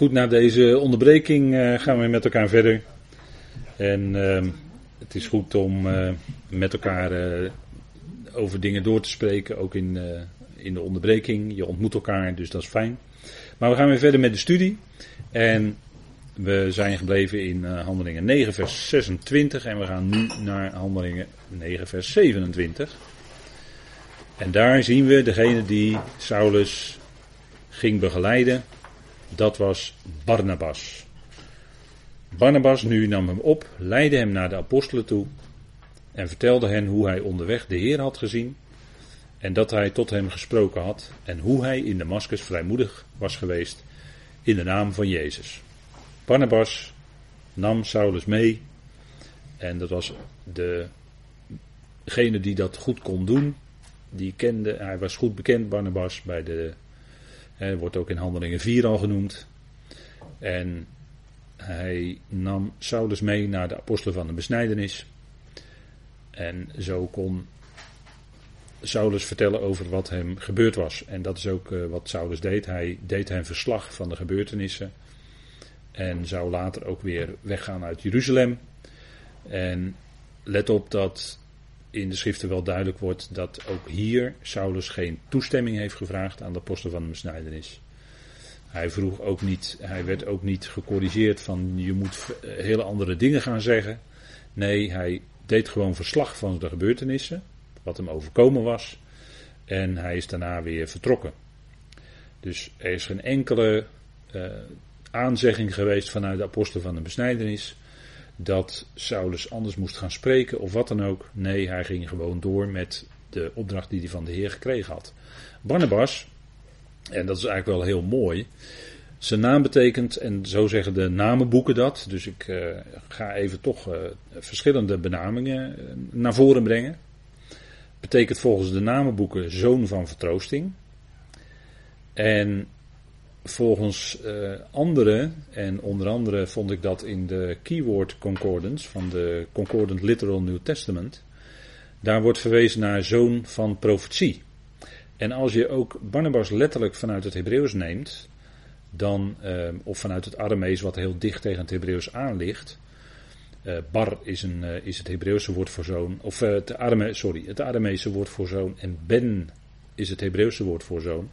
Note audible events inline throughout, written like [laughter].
Goed, na deze onderbreking uh, gaan we met elkaar verder. En uh, het is goed om uh, met elkaar uh, over dingen door te spreken, ook in, in de onderbreking. Je ontmoet elkaar, dus dat is fijn. Maar we gaan weer verder met de studie. En we zijn gebleven in Handelingen 9, vers 26. En we gaan nu naar Handelingen 9, vers 27. En daar zien we degene die Saulus ging begeleiden dat was Barnabas. Barnabas nu nam hem op, leidde hem naar de apostelen toe en vertelde hen hoe hij onderweg de Heer had gezien en dat hij tot hem gesproken had en hoe hij in Damascus vrijmoedig was geweest in de naam van Jezus. Barnabas nam Saulus mee en dat was degene die dat goed kon doen. Die kende, hij was goed bekend, Barnabas, bij de hij wordt ook in Handelingen 4 al genoemd. En hij nam Saulus mee naar de apostelen van de besnijdenis. En zo kon Saulus vertellen over wat hem gebeurd was. En dat is ook uh, wat Saulus deed. Hij deed hen verslag van de gebeurtenissen. En zou later ook weer weggaan uit Jeruzalem. En let op dat in de schriften wel duidelijk wordt dat ook hier Saulus geen toestemming heeft gevraagd aan de apostel van de besnijdenis. Hij vroeg ook niet, hij werd ook niet gecorrigeerd van je moet hele andere dingen gaan zeggen. Nee, hij deed gewoon verslag van de gebeurtenissen, wat hem overkomen was. En hij is daarna weer vertrokken. Dus er is geen enkele uh, aanzegging geweest vanuit de apostel van de besnijdenis dat Saulus anders moest gaan spreken of wat dan ook. Nee, hij ging gewoon door met de opdracht die hij van de Heer gekregen had. Barnabas, en dat is eigenlijk wel heel mooi. Zijn naam betekent, en zo zeggen de namenboeken dat, dus ik uh, ga even toch uh, verschillende benamingen uh, naar voren brengen. Betekent volgens de namenboeken zoon van vertroosting. En volgens uh, anderen, en onder andere vond ik dat in de Keyword Concordance van de Concordant Literal New Testament, daar wordt verwezen naar zoon van profetie. En als je ook Barnabas letterlijk vanuit het Hebreeuws neemt, dan, uh, of vanuit het Aramees wat heel dicht tegen het Hebreeuws aan ligt, uh, bar is, een, is het Hebreeuwse woord voor zoon, of het, Arame, sorry, het Aramese woord voor zoon en ben is het Hebreeuwse woord voor zoon.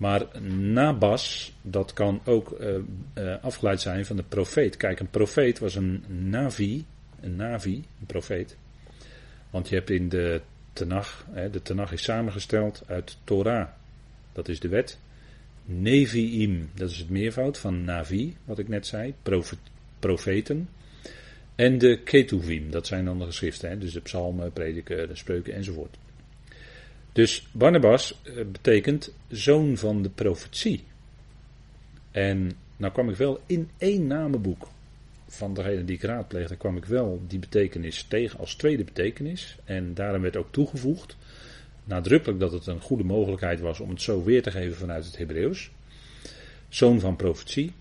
Maar nabas, dat kan ook uh, uh, afgeleid zijn van de profeet. Kijk, een profeet was een navi, een navi, een profeet. Want je hebt in de Tenach, hè, de Tenach is samengesteld uit Torah, dat is de wet. Neviim, dat is het meervoud van navi, wat ik net zei, profet, profeten. En de Ketuvim, dat zijn dan de geschriften, hè, dus de psalmen, prediken, de spreuken enzovoort. Dus Barnabas eh, betekent zoon van de profetie. En nou kwam ik wel in één namenboek van degene die ik raadpleegde, kwam ik wel die betekenis tegen als tweede betekenis. En daarom werd ook toegevoegd, nadrukkelijk dat het een goede mogelijkheid was om het zo weer te geven vanuit het Hebreeuws. Zoon van profetie.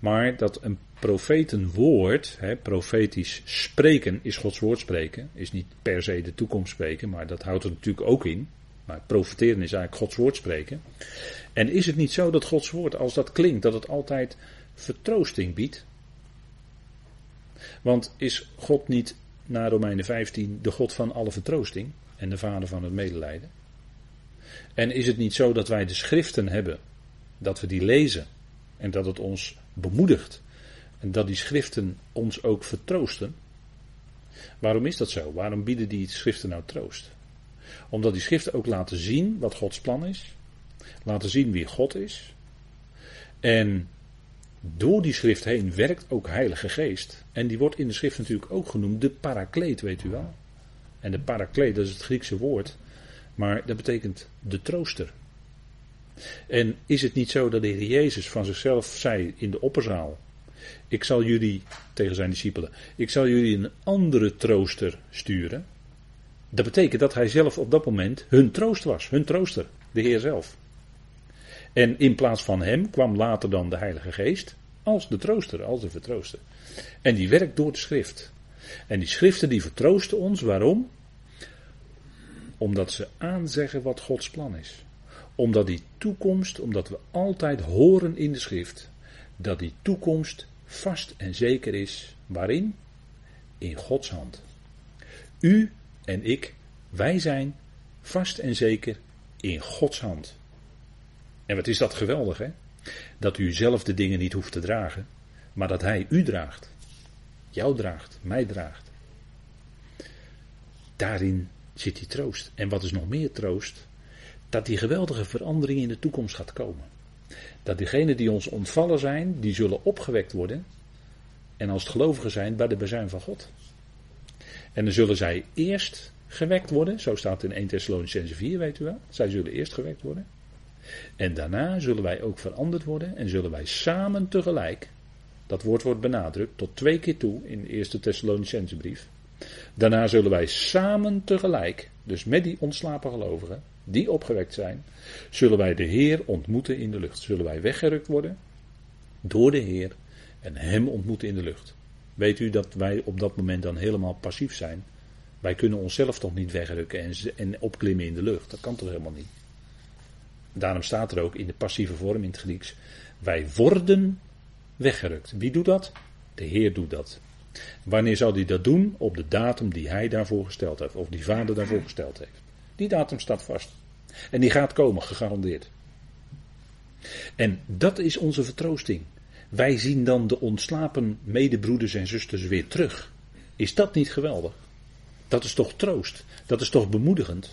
Maar dat een profetenwoord, hè, profetisch spreken, is Gods woord spreken. Is niet per se de toekomst spreken, maar dat houdt er natuurlijk ook in. Maar profeteren is eigenlijk Gods woord spreken. En is het niet zo dat Gods woord, als dat klinkt, dat het altijd vertroosting biedt? Want is God niet, na Romeinen 15, de God van alle vertroosting en de vader van het medelijden? En is het niet zo dat wij de schriften hebben, dat we die lezen en dat het ons bemoedigt en dat die schriften ons ook vertroosten. Waarom is dat zo? Waarom bieden die schriften nou troost? Omdat die schriften ook laten zien wat Gods plan is. Laten zien wie God is. En door die schrift heen werkt ook Heilige Geest. En die wordt in de schrift natuurlijk ook genoemd de parakleet, weet u wel. En de parakleet, dat is het Griekse woord. Maar dat betekent de trooster. En is het niet zo dat de Heer Jezus van zichzelf zei in de opperzaal: Ik zal jullie, tegen zijn discipelen, ik zal jullie een andere trooster sturen. Dat betekent dat hij zelf op dat moment hun troost was, hun trooster, de Heer zelf. En in plaats van hem kwam later dan de Heilige Geest als de trooster, als de vertrooster. En die werkt door de schrift. En die schriften die vertroosten ons, waarom? Omdat ze aanzeggen wat Gods plan is omdat die toekomst, omdat we altijd horen in de schrift, dat die toekomst vast en zeker is. Waarin? In Gods hand. U en ik, wij zijn vast en zeker in Gods hand. En wat is dat geweldig, hè? Dat u zelf de dingen niet hoeft te dragen, maar dat Hij u draagt. Jou draagt, mij draagt. Daarin zit die troost. En wat is nog meer troost? Dat die geweldige verandering in de toekomst gaat komen. Dat diegenen die ons ontvallen zijn, die zullen opgewekt worden. En als het gelovigen zijn, bij de bezuin van God. En dan zullen zij eerst gewekt worden. Zo staat in 1 Thessalonicense 4, weet u wel. Zij zullen eerst gewekt worden. En daarna zullen wij ook veranderd worden. En zullen wij samen tegelijk. Dat woord wordt benadrukt tot twee keer toe in de eerste brief. Daarna zullen wij samen tegelijk, dus met die ontslapen gelovigen, die opgewekt zijn, zullen wij de Heer ontmoeten in de lucht. Zullen wij weggerukt worden door de Heer en Hem ontmoeten in de lucht. Weet u dat wij op dat moment dan helemaal passief zijn? Wij kunnen onszelf toch niet wegrukken en, en opklimmen in de lucht. Dat kan toch helemaal niet? Daarom staat er ook in de passieve vorm in het Grieks: wij worden weggerukt. Wie doet dat? De Heer doet dat. Wanneer zal hij dat doen? Op de datum die hij daarvoor gesteld heeft, of die vader daarvoor gesteld heeft. Die datum staat vast. En die gaat komen, gegarandeerd. En dat is onze vertroosting. Wij zien dan de ontslapen medebroeders en zusters weer terug. Is dat niet geweldig? Dat is toch troost? Dat is toch bemoedigend?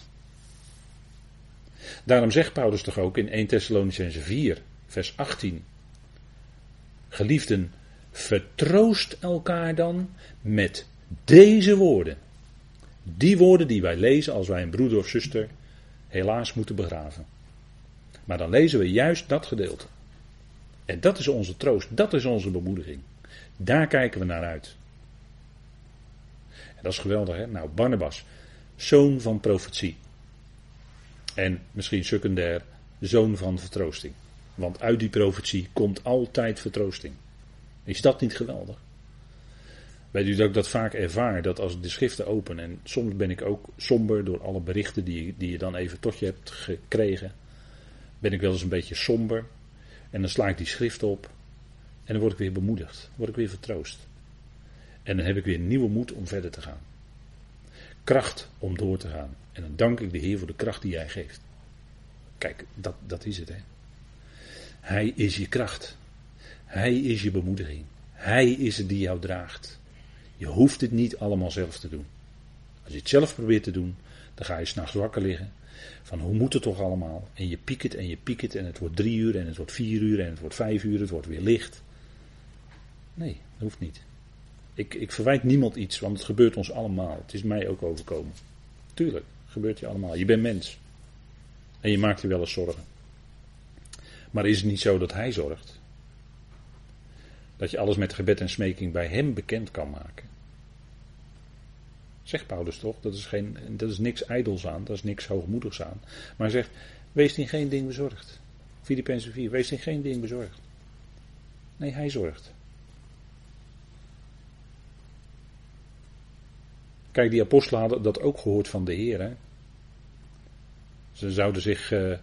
Daarom zegt Paulus toch ook in 1 Thessalonicense 4, vers 18. Geliefden, vertroost elkaar dan met deze woorden. Die woorden die wij lezen als wij een broeder of zuster helaas moeten begraven. Maar dan lezen we juist dat gedeelte. En dat is onze troost, dat is onze bemoediging. Daar kijken we naar uit. En dat is geweldig, hè? Nou, Barnabas, zoon van profetie. En misschien secundair, zoon van vertroosting. Want uit die profetie komt altijd vertroosting. Is dat niet geweldig? Weet u dat ik dat vaak ervaar, dat als ik de schriften open en soms ben ik ook somber door alle berichten die, die je dan even tot je hebt gekregen, ben ik wel eens een beetje somber en dan sla ik die schrift op en dan word ik weer bemoedigd, word ik weer vertroost. En dan heb ik weer nieuwe moed om verder te gaan. Kracht om door te gaan. En dan dank ik de Heer voor de kracht die Hij geeft. Kijk, dat, dat is het hè. Hij is je kracht. Hij is je bemoediging. Hij is het die jou draagt. Je hoeft het niet allemaal zelf te doen. Als je het zelf probeert te doen, dan ga je s'nachts wakker liggen. Van hoe moet het toch allemaal? En je piekt en je piekt en het wordt drie uur en het wordt vier uur en het wordt vijf uur, het wordt weer licht. Nee, dat hoeft niet. Ik, ik verwijt niemand iets, want het gebeurt ons allemaal. Het is mij ook overkomen. Tuurlijk, gebeurt je allemaal. Je bent mens. En je maakt je wel eens zorgen. Maar is het niet zo dat hij zorgt? Dat je alles met gebed en smeking bij hem bekend kan maken. Zegt Paulus toch? Dat is, geen, dat is niks ijdels aan, dat is niks hoogmoedigs aan. Maar hij zegt, wees in geen ding bezorgd. Filippenzen 4, wees in geen ding bezorgd. Nee, hij zorgt. Kijk, die apostelen hadden dat ook gehoord van de Heer. Ze zouden zich uh,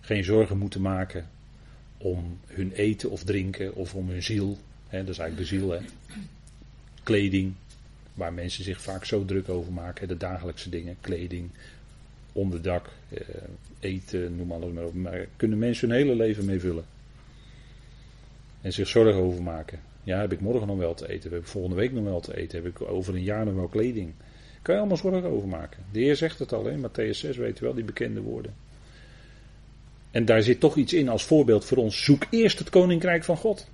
geen zorgen moeten maken om hun eten of drinken of om hun ziel. Hè, dat is eigenlijk de ziel. Hè. Kleding, waar mensen zich vaak zo druk over maken. De dagelijkse dingen, kleding, onderdak, eh, eten, noem alles maar op. Maar kunnen mensen hun hele leven mee vullen. En zich zorgen over maken. Ja, heb ik morgen nog wel te eten? Heb ik volgende week nog wel te eten? Heb ik over een jaar nog wel kleding? Kan je allemaal zorgen over maken. De Heer zegt het al in Matthäus 6, weet u wel, die bekende woorden. En daar zit toch iets in als voorbeeld voor ons. Zoek eerst het koninkrijk van God.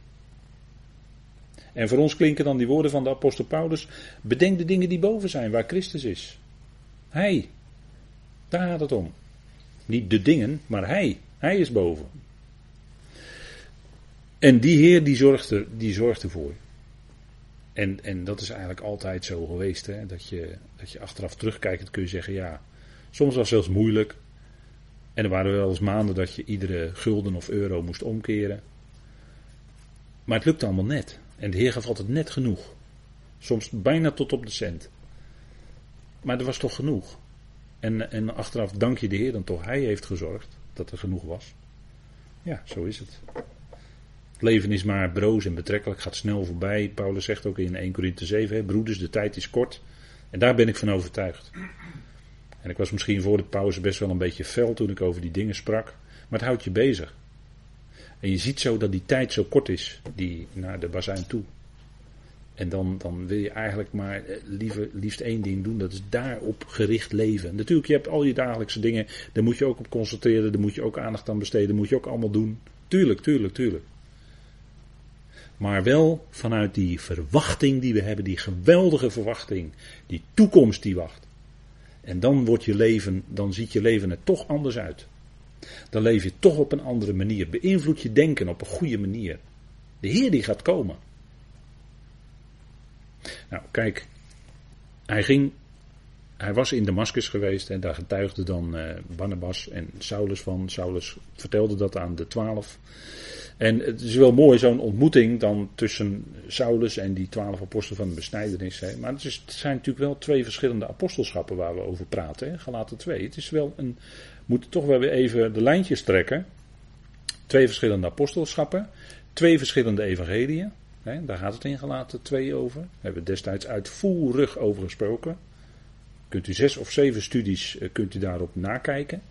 En voor ons klinken dan die woorden van de apostel Paulus. Bedenk de dingen die boven zijn, waar Christus is. Hij. Daar gaat het om. Niet de dingen, maar hij. Hij is boven. En die Heer die zorgt, die zorgt ervoor. En, en dat is eigenlijk altijd zo geweest. Hè? Dat, je, dat je achteraf terugkijkt, kun je zeggen, ja, soms was het zelfs moeilijk. En er waren wel eens maanden dat je iedere gulden of euro moest omkeren. Maar het lukte allemaal net. En de Heer gaf altijd net genoeg. Soms bijna tot op de cent. Maar er was toch genoeg. En, en achteraf dank je de Heer dan toch. Hij heeft gezorgd dat er genoeg was. Ja, zo is het. Het leven is maar broos en betrekkelijk, gaat snel voorbij. Paulus zegt ook in 1 Corinthië 7, hè, broeders, de tijd is kort. En daar ben ik van overtuigd. En ik was misschien voor de pauze best wel een beetje fel toen ik over die dingen sprak. Maar het houdt je bezig. En je ziet zo dat die tijd zo kort is, die naar de bazijn toe. En dan, dan wil je eigenlijk maar eh, liever, liefst één ding doen, dat is daarop gericht leven. Natuurlijk, je hebt al je dagelijkse dingen, daar moet je ook op concentreren, daar moet je ook aandacht aan besteden, moet je ook allemaal doen. Tuurlijk, tuurlijk, tuurlijk. Maar wel vanuit die verwachting die we hebben, die geweldige verwachting, die toekomst die wacht. En dan wordt je leven, dan ziet je leven er toch anders uit. Dan leef je toch op een andere manier. Beïnvloed je denken op een goede manier. De Heer die gaat komen. Nou, kijk, hij ging, hij was in Damascus geweest en daar getuigde dan uh, Barnabas en Saulus van. Saulus vertelde dat aan de twaalf. En het is wel mooi, zo'n ontmoeting dan tussen Saulus en die twaalf apostelen van de besnijdenis. Hè. Maar het, is, zijn natuurlijk wel twee verschillende apostelschappen waar we over praten. Hè. Galaten twee. Het is wel een, moeten toch wel weer even de lijntjes trekken. Twee verschillende apostelschappen, twee verschillende evangeliën. Hè, daar gaat het in gelaten twee over. Daar hebben we destijds uitvoerig over gesproken. Kunt u zes of zeven studies eh, kunt u daarop nakijken.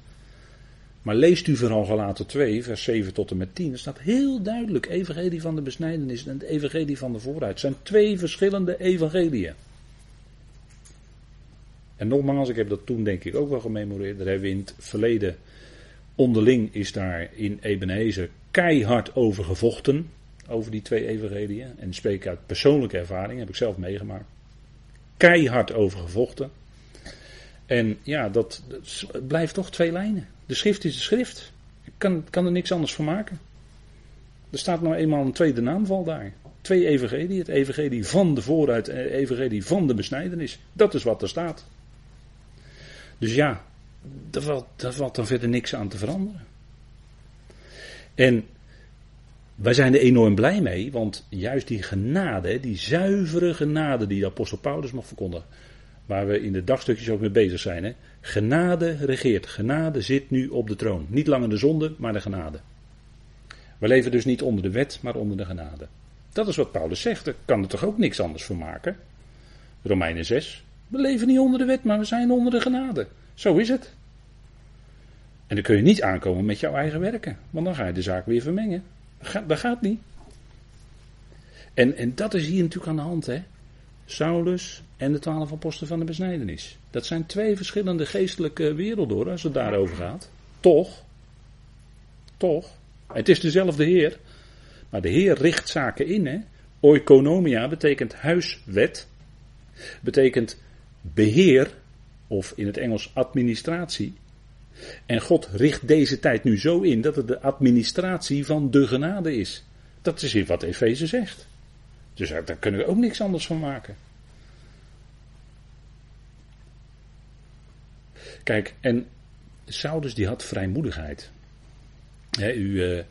Maar leest u vooral gelaten 2, vers 7 tot en met 10. Er staat heel duidelijk evangelie van de besnijdenis en het evangelie van de vooruit. Het zijn twee verschillende evangeliën. En nogmaals, ik heb dat toen denk ik ook wel gememoreerd. Daar hebben we in het verleden onderling is daar in Ebenezer keihard over gevochten. Over die twee evangeliën. En spreek uit persoonlijke ervaring, heb ik zelf meegemaakt. Keihard over gevochten. En ja, dat, blijft toch twee lijnen. De schrift is de schrift. Ik kan, kan er niks anders van maken. Er staat nou eenmaal een tweede naamval daar. Twee evangelie. Het evangelie van de vooruit en het evangelie van de besnijdenis. Dat is wat er staat. Dus ja, daar valt, daar valt dan verder niks aan te veranderen. En wij zijn er enorm blij mee, want juist die genade, die zuivere genade die de apostel Paulus mag verkondigen, waar we in de dagstukjes ook mee bezig zijn. Hè? Genade regeert. Genade zit nu op de troon. Niet langer de zonde, maar de genade. We leven dus niet onder de wet, maar onder de genade. Dat is wat Paulus zegt. Daar kan er toch ook niks anders van maken. Romeinen 6. We leven niet onder de wet, maar we zijn onder de genade. Zo is het. En dan kun je niet aankomen met jouw eigen werken. Want dan ga je de zaak weer vermengen. Dat gaat niet. En, en dat is hier natuurlijk aan de hand. Hè? Saulus en de twaalf apostelen van de besnijdenis. Dat zijn twee verschillende geestelijke werelden hoor, als het daarover gaat. Toch, toch, het is dezelfde Heer, maar de Heer richt zaken in. Hè? Oikonomia betekent huiswet, betekent beheer, of in het Engels administratie. En God richt deze tijd nu zo in dat het de administratie van de genade is. Dat is wat Efeze zegt. Dus daar kunnen we ook niks anders van maken. Kijk, en Saulus die had vrijmoedigheid. u, uh,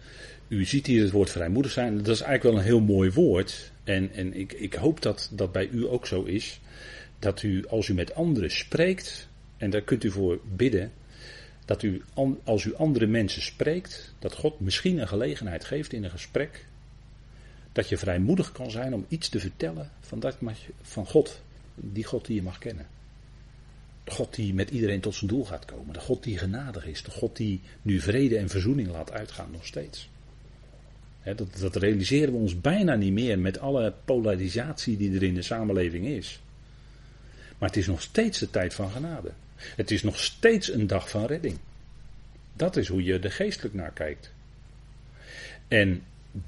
u ziet hier het woord vrijmoedig zijn. Dat is eigenlijk wel een heel mooi woord. En, en ik, ik hoop dat dat bij u ook zo is. Dat u als u met anderen spreekt, en daar kunt u voor bidden, dat u als u andere mensen spreekt, dat God misschien een gelegenheid geeft in een gesprek dat je vrijmoedig kan zijn om iets te vertellen van, dat, van God. Die God die je mag kennen. De God die met iedereen tot zijn doel gaat komen. De God die genadig is. De God die nu vrede en verzoening laat uitgaan nog steeds. dat, dat realiseren we ons bijna niet meer met alle polarisatie die er in de samenleving is. Maar het is nog steeds de tijd van genade. Het is nog steeds een dag van redding. Dat is hoe je er geestelijk naar kijkt. En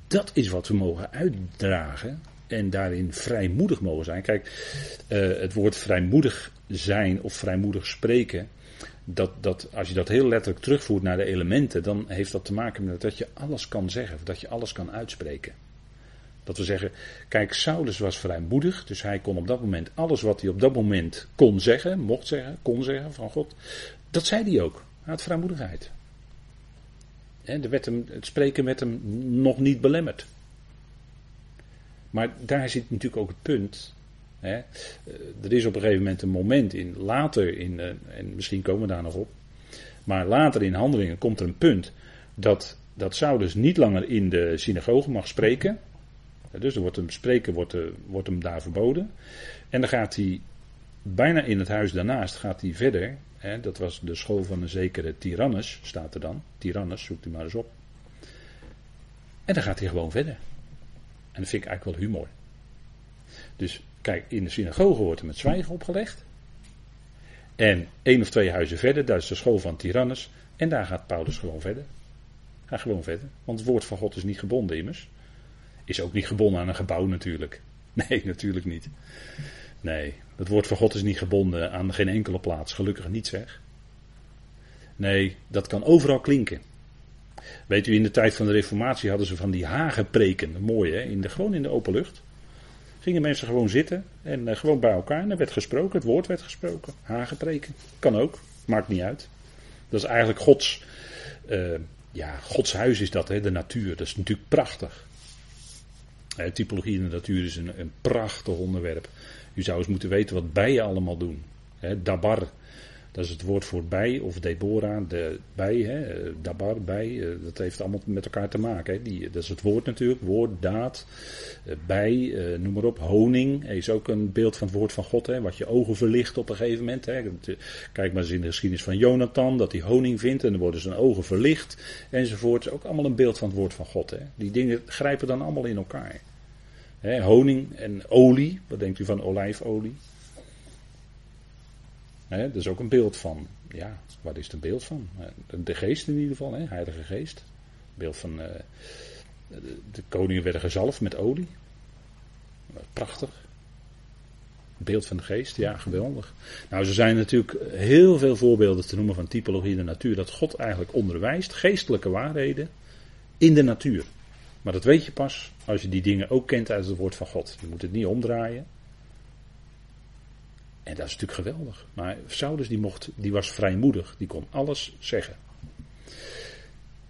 dat is wat we mogen uitdragen en daarin vrijmoedig mogen zijn. Kijk, uh, het woord vrijmoedig zijn of vrijmoedig spreken, dat, dat, als je dat heel letterlijk terugvoert naar de elementen, dan heeft dat te maken met dat je alles kan zeggen, dat je alles kan uitspreken. Dat we zeggen, kijk, Saulus was vrijmoedig, dus hij kon op dat moment alles wat hij op dat moment kon zeggen, mocht zeggen, kon zeggen van God, dat zei hij ook. Hij had vrijmoedigheid. Er werd hem, het spreken werd hem nog niet belemmerd. Maar daar zit natuurlijk ook het punt. Hè. Eh, er is op een gegeven moment een moment in, later in, eh, en misschien komen we daar nog op. Maar later in handelingen komt er een punt dat dat Saulus niet langer in de synagoge mag spreken. Dus er wordt hem spreken wordt, eh, wordt hem daar verboden. En dan gaat hij bijna in het huis daarnaast gaat hij verder. Dat was de school van een zekere Tyrannus, staat er dan. Tyrannus, zoekt u maar eens op. En dan gaat hij gewoon verder. En dat vind ik eigenlijk wel humor. Dus kijk, in de synagoge wordt er met zwijgen opgelegd. En één of twee huizen verder, dat is de school van Tyrannus. En daar gaat Paulus gewoon verder. Ga gewoon verder. Want het woord van God is niet gebonden immers. Is ook niet gebonden aan een gebouw natuurlijk. [laughs] Nee, natuurlijk niet. Nee, het woord van God is niet gebonden aan geen enkele plaats. Gelukkig niet zeg. Nee, dat kan overal klinken. Weet u, in de tijd van de Reformatie hadden ze van die hagenpreken. Mooi hè, in de, gewoon in de open lucht. Gingen mensen gewoon zitten en uh, gewoon bij elkaar. En er werd gesproken, het woord werd gesproken. Hagenpreken. Kan ook, maakt niet uit. Dat is eigenlijk Gods, uh, ja, Gods huis is dat, hè, de natuur. Dat is natuurlijk prachtig. Typologie in de natuur is een, een prachtig onderwerp. U zou eens moeten weten wat bijen allemaal doen. He, dabar, dat is het woord voor bij, of Deborah, de bij, hè, dabar, bij, eh, dat heeft allemaal met elkaar te maken. Die, dat is het woord natuurlijk, woord, daad, eh, bij, eh, noem maar op, honing, is ook een beeld van het woord van God, wat je ogen verlicht op een gegeven moment. Kijk maar eens in de geschiedenis van Jonathan, dat hij honing vindt en dan worden zijn ogen verlicht, enzovoort. Ook allemaal een beeld van het woord van God. Die dingen grijpen dan allemaal in elkaar honing en olie. Wat denkt u van olijfolie? dat is ook een beeld van. Ja, wat is het een beeld van? De geest in ieder geval, Heilige Geest. Beeld van. Uh, de koningen werden gezalfd met olie. Prachtig. Beeld van de geest, ja, geweldig. Nou, er zijn natuurlijk heel veel voorbeelden te noemen van typologie in de natuur. Dat God eigenlijk onderwijst geestelijke waarheden in de natuur. Maar dat weet je pas als je die dingen ook kent uit het woord van God. Je moet het niet omdraaien. En dat is natuurlijk geweldig. Maar Saulus die, mocht, die was vrijmoedig. Die kon alles zeggen.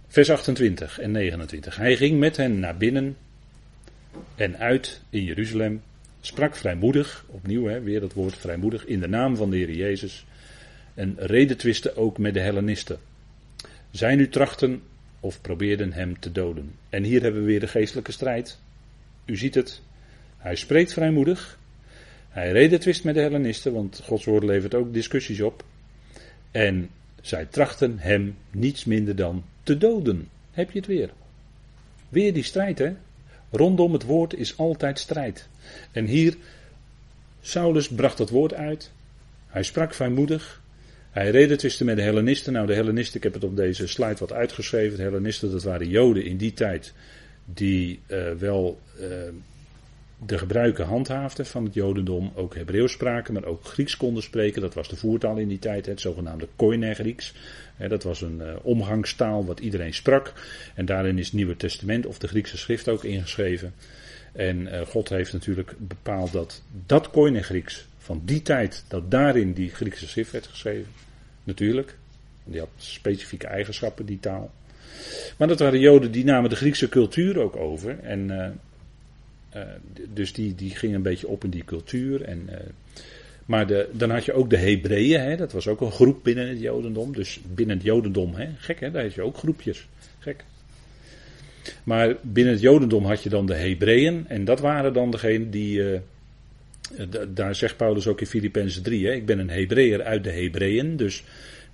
Vers 28 en 29. Hij ging met hen naar binnen en uit in Jeruzalem. Sprak vrijmoedig, opnieuw hè, weer dat woord vrijmoedig, in de naam van de Heer Jezus. En redetwisten ook met de Hellenisten. Zij nu trachten of probeerden hem te doden. En hier hebben we weer de geestelijke strijd. U ziet het. Hij spreekt vrijmoedig. Hij redetwist met de Hellenisten, want Gods woord levert ook discussies op. En zij trachten hem niets minder dan te doden. Heb je het weer? Weer die strijd, hè? Rondom het woord is altijd strijd. En hier, Saulus bracht het woord uit. Hij sprak vrijmoedig. Hij redetwiste met de Hellenisten. Nou, de Hellenisten, ik heb het op deze slide wat uitgeschreven. De Hellenisten, dat waren Joden in die tijd die uh, wel uh, de gebruiken handhaafden van het Jodendom. Ook Hebreeuws spraken, maar ook Grieks konden spreken. Dat was de voertaal in die tijd, het zogenaamde Koine Grieks. Dat was een uh, omgangstaal wat iedereen sprak. En daarin is het Nieuwe Testament of de Griekse schrift ook ingeschreven. En God heeft natuurlijk bepaald dat dat Koine Grieks van die tijd, dat daarin die Griekse schrift werd geschreven. Natuurlijk. Die had specifieke eigenschappen, die taal. Maar dat waren Joden die namen de Griekse cultuur ook over. En uh, uh, dus die, die gingen een beetje op in die cultuur. En, uh, maar de, dan had je ook de Hebreeën, dat was ook een groep binnen het Jodendom. Dus binnen het Jodendom, hè, gek hè, daar had je ook groepjes. Gek. Maar binnen het Jodendom had je dan de Hebreeën. En dat waren dan degenen die daar zegt Paulus ook in Filippenzen 3, hè, ik ben een Hebreeër uit de Hebreeën, dus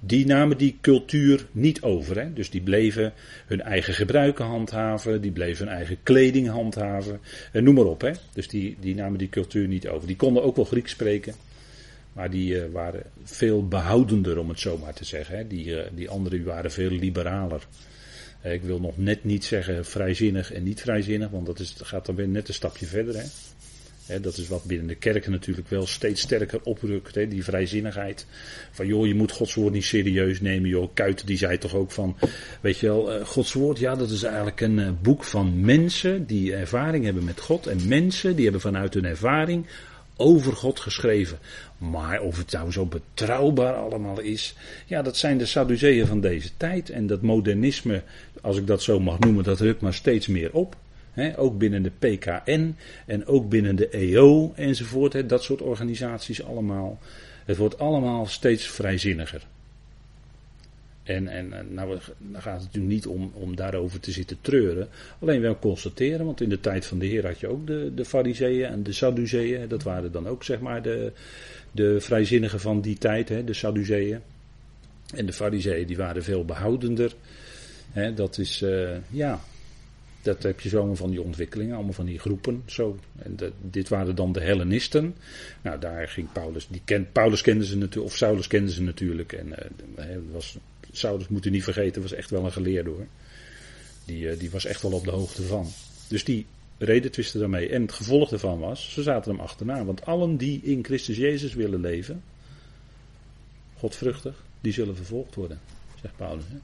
die namen die cultuur niet over. Hè? Dus die bleven hun eigen gebruiken handhaven, die bleven hun eigen kleding handhaven, en noem maar op. Hè? Dus die, die namen die cultuur niet over. Die konden ook wel Grieks spreken, maar die uh, waren veel behoudender, om het zo maar te zeggen. Hè? Die, uh, die anderen waren veel liberaler. Ik wil nog net niet zeggen vrijzinnig en niet vrijzinnig, want dat is, gaat dan weer net een stapje verder. Hè? Dat is wat binnen de kerken natuurlijk wel steeds sterker oprukt, die vrijzinnigheid. Van joh, je moet Gods woord niet serieus nemen, joh. Kuiten die zei toch ook van, weet je wel, uh, Gods woord, ja, dat is eigenlijk een uh, boek van mensen die ervaring hebben met God. En mensen die hebben vanuit hun ervaring over God geschreven. Maar of het nou zo betrouwbaar allemaal is, ja, dat zijn de Sadduceeën van deze tijd. En dat modernisme, als ik dat zo mag noemen, dat rukt maar steeds meer op ook binnen de PKN en ook binnen de EO enzovoort. dat soort organisaties allemaal. Het wordt allemaal steeds vrijzinniger. En, en nou, dan gaat het natuurlijk niet om, om daarover te zitten treuren. Alleen wel constateren, want in de tijd van de Heer had je ook de, de Fariseeën en de Sadduceeën. Dat waren dan ook zeg maar de, de vrijzinnigen van die tijd, de Sadduceeën. En de Fariseeën die waren veel behoudender. Dat is, uh, ja, dat heb je zo van die ontwikkelingen, allemaal van die groepen. Zo. En dit waren dan de Hellenisten. Nou, daar ging Paulus. Die ken, Paulus kende ze natuurlijk, of Saulus kende ze natuurlijk. En uh, was, Saulus moet u niet vergeten, was echt wel een geleerde hoor. Die, uh, die was echt wel op de hoogte van. Dus die reden twisten daarmee. En het gevolg daarvan was, ze zaten hem achterna. Want allen die in Christus Jezus willen leven, godvruchtig, die zullen vervolgd worden, zegt Paulus. Hè?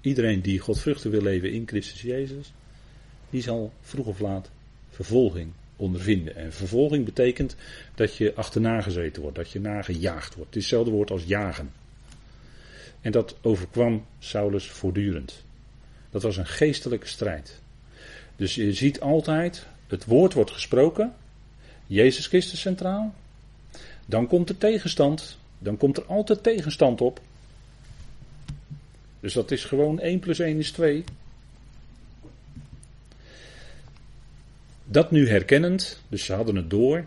Iedereen die godvruchtig wil leven in Christus Jezus, die zal vroeg of laat vervolging ondervinden. En vervolging betekent dat je achterna gezeten wordt, dat je nagejaagd wordt. Het is hetzelfde woord als jagen. En dat overkwam Saulus voortdurend. Dat was een geestelijke strijd. Dus je ziet altijd, het woord wordt gesproken, Jezus Christus centraal. Dan komt er tegenstand, dan komt er altijd tegenstand op. Dus dat is gewoon 1 plus 1 is 2. Dat nu herkennend, dus ze hadden het door,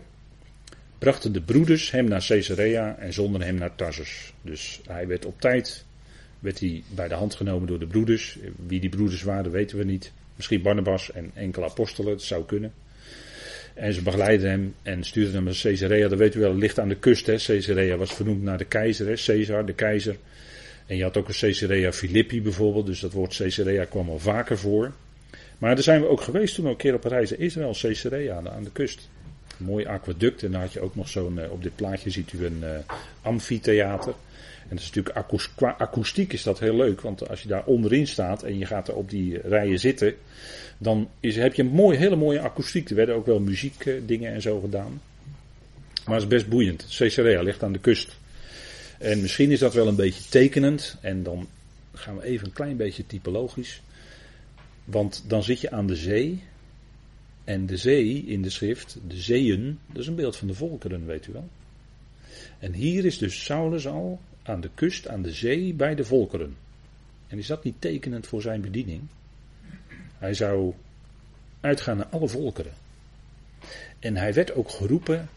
brachten de broeders hem naar Caesarea en zonden hem naar Tarsus. Dus hij werd op tijd werd hij bij de hand genomen door de broeders. Wie die broeders waren, weten we niet. Misschien Barnabas en enkele apostelen, dat zou kunnen. En ze begeleiden hem en stuurden hem naar Caesarea. Dat weet u wel, het ligt aan de kust. Hè. Caesarea was vernoemd naar de keizer, hè. Caesar, de keizer. En je had ook een Caesarea Philippi bijvoorbeeld, dus dat woord Caesarea kwam al vaker voor. Maar daar zijn we ook geweest toen we een keer op reis Israël, Caesarea, aan de kust. Mooi aquaduct en dan had je ook nog zo'n, eh, op dit plaatje ziet u een uh, amfitheater. En dat is natuurlijk qua akoestiek is dat heel leuk, want als je daar onderin staat en je gaat er op die rijen zitten, dan is, heb je een mooi, hele mooie akoestiek. Er werden ook wel muziekdingen en zo gedaan. Maar het is best boeiend. Caesarea ligt aan de kust. En misschien is dat wel een beetje tekenend. En dan gaan we even een klein beetje typologisch. Want dan zit je aan de zee. En de zee in de schrift, de zeeën, dat is een beeld van de volkeren, weet u wel. En hier is dus Saulus al aan de kust, aan de zee, bij de volkeren. En is dat niet tekenend voor zijn bediening? Hij zou uitgaan naar alle volkeren. En hij werd ook geroepen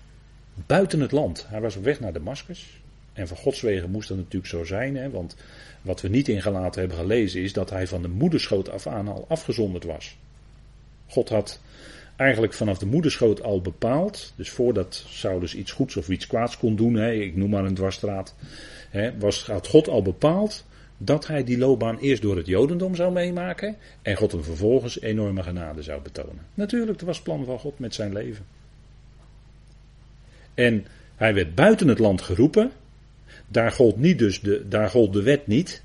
buiten het land. Hij was op weg naar Damascus. En van Gods wegen moest dat natuurlijk zo zijn, hè, want wat we niet ingelaten hebben gelezen is dat hij van de moederschoot af aan al afgezonderd was. God had eigenlijk vanaf de moederschoot al bepaald, dus voordat Saulus iets goeds of iets kwaads kon doen, hè, ik noem maar een dwarsstraat, hè, was, had God al bepaald dat hij die loopbaan eerst door het Jodendom zou meemaken en God hem vervolgens enorme genade zou betonen. Natuurlijk, dat was het plan van God met zijn leven. En hij werd buiten het land geroepen. Daar gold, niet dus de, daar gold de wet niet.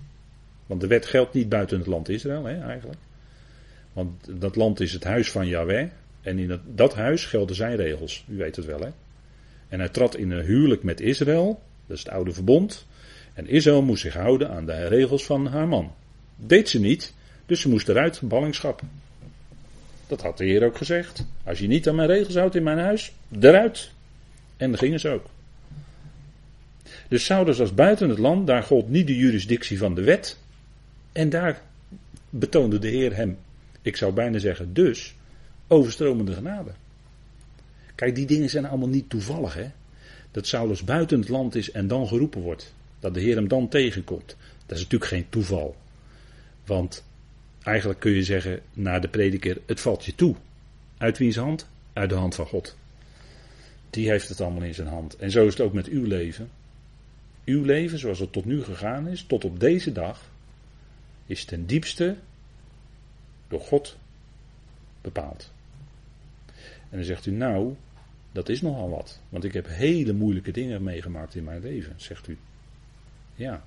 Want de wet geldt niet buiten het land Israël, hè, eigenlijk. Want dat land is het huis van Yahweh. En in dat, dat huis gelden zijn regels. U weet het wel, hè. En hij trad in een huwelijk met Israël. Dat is het oude verbond. En Israël moest zich houden aan de regels van haar man. Deed ze niet, dus ze moest eruit, ballingschap. Dat had de Heer ook gezegd. Als je niet aan mijn regels houdt in mijn huis, eruit. En dan gingen ze ook. Dus Saulus als buiten het land, daar gold niet de jurisdictie van de wet. En daar betoonde de Heer hem, ik zou bijna zeggen dus, overstromende genade. Kijk, die dingen zijn allemaal niet toevallig, hè. Dat Saulus buiten het land is en dan geroepen wordt. Dat de Heer hem dan tegenkomt. Dat is natuurlijk geen toeval. Want eigenlijk kun je zeggen naar de prediker, het valt je toe. Uit wiens hand? Uit de hand van God. Die heeft het allemaal in zijn hand. En zo is het ook met uw leven. Uw leven, zoals het tot nu gegaan is, tot op deze dag, is ten diepste door God bepaald. En dan zegt u, nou, dat is nogal wat. Want ik heb hele moeilijke dingen meegemaakt in mijn leven, zegt u. Ja.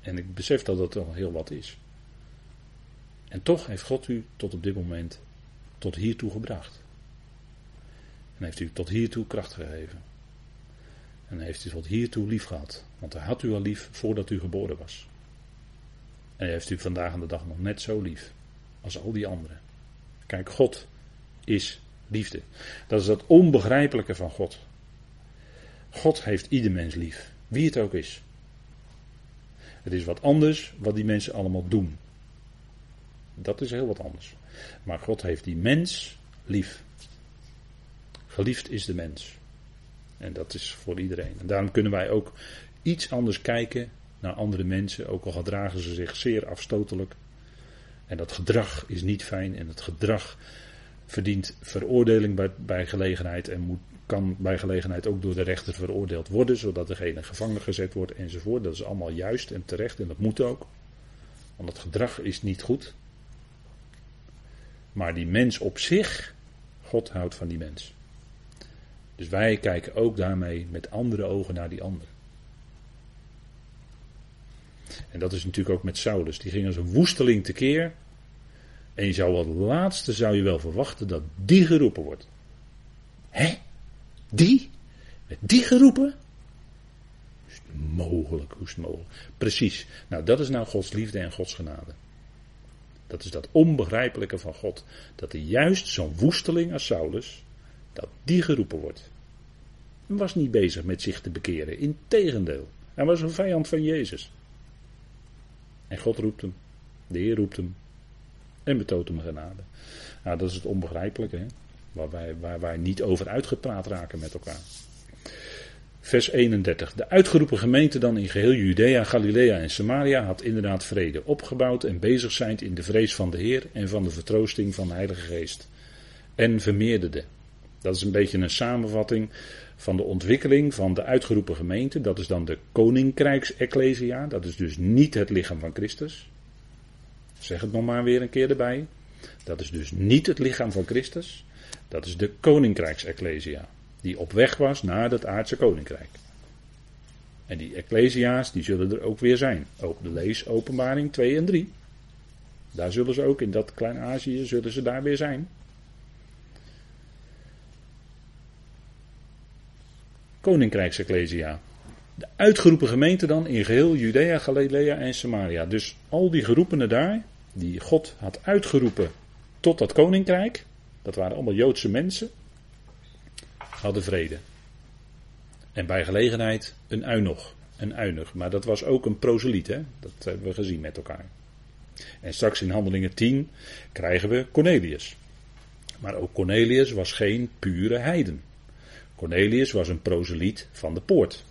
En ik besef dat dat al heel wat is. En toch heeft God u tot op dit moment tot hiertoe gebracht. En heeft u tot hiertoe kracht gegeven. En heeft u tot hiertoe lief gehad. Want hij had u al lief voordat u geboren was. En hij heeft u vandaag aan de dag nog net zo lief als al die anderen. Kijk, God is liefde. Dat is dat onbegrijpelijke van God. God heeft ieder mens lief, wie het ook is. Het is wat anders wat die mensen allemaal doen. Dat is heel wat anders. Maar God heeft die mens lief. Geliefd is de mens. En dat is voor iedereen. En daarom kunnen wij ook iets anders kijken naar andere mensen, ook al gedragen ze zich zeer afstotelijk. En dat gedrag is niet fijn en het gedrag verdient veroordeling bij, gelegenheid en moet, kan bij gelegenheid ook door de rechter veroordeeld worden, zodat degene gevangen gezet wordt enzovoort. Dat is allemaal juist en terecht en dat moet ook. Want het gedrag is niet goed. Maar die mens op zich, God houdt van die mens. Dus wij kijken ook daarmee met andere ogen naar die ander. En dat is natuurlijk ook met Saulus. Die ging als een woesteling tekeer. En je zou als laatste zou je wel verwachten dat die geroepen wordt. Hè? Die? Met die geroepen? Is het mogelijk? Hoe is het mogelijk? Precies. Nou, dat is nou Gods liefde en Gods genade. Dat is dat onbegrijpelijke van God. Dat er juist zo'n woesteling als Saulus, dat die geroepen wordt. Hij was niet bezig met zich te bekeren. Integendeel. Hij was een vijand van Jezus. En God roept hem. De Heer roept hem. En betoont hem genade. Nou, dat is het onbegrijpelijke. Hè? Waar, wij, waar wij niet over uitgepraat raken met elkaar. Vers 31. De uitgeroepen gemeente dan in geheel Judea, Galilea en Samaria had inderdaad vrede opgebouwd en bezig zijn in de vrees van de Heer en van de vertroosting van de Heilige Geest. En vermeerderde. Dat is een beetje een samenvatting van de ontwikkeling van de uitgeroepen gemeente. Dat is dan de koninkrijksecclesia. Dat is dus niet het lichaam van Christus. Zeg het nog maar weer een keer erbij. Dat is dus niet het lichaam van Christus. Dat is de koninkrijksecclesia. Die op weg was naar het aardse koninkrijk. En die ecclesia's die zullen er ook weer zijn. Ook de lees openbaring 2 en 3. Daar zullen ze ook in dat klein Azië zullen ze daar weer zijn. Koninkrijksecclesia. De uitgeroepen gemeente dan in geheel Judea, Galilea en Samaria. Dus al die geroepenen daar, die God had uitgeroepen tot dat koninkrijk, dat waren allemaal Joodse mensen, hadden vrede. En bij gelegenheid een uinog, een uinig. Maar dat was ook een proseliet, hè? dat hebben we gezien met elkaar. En straks in Handelingen 10 krijgen we Cornelius. Maar ook Cornelius was geen pure heiden. Cornelius was een proseliet van de poort.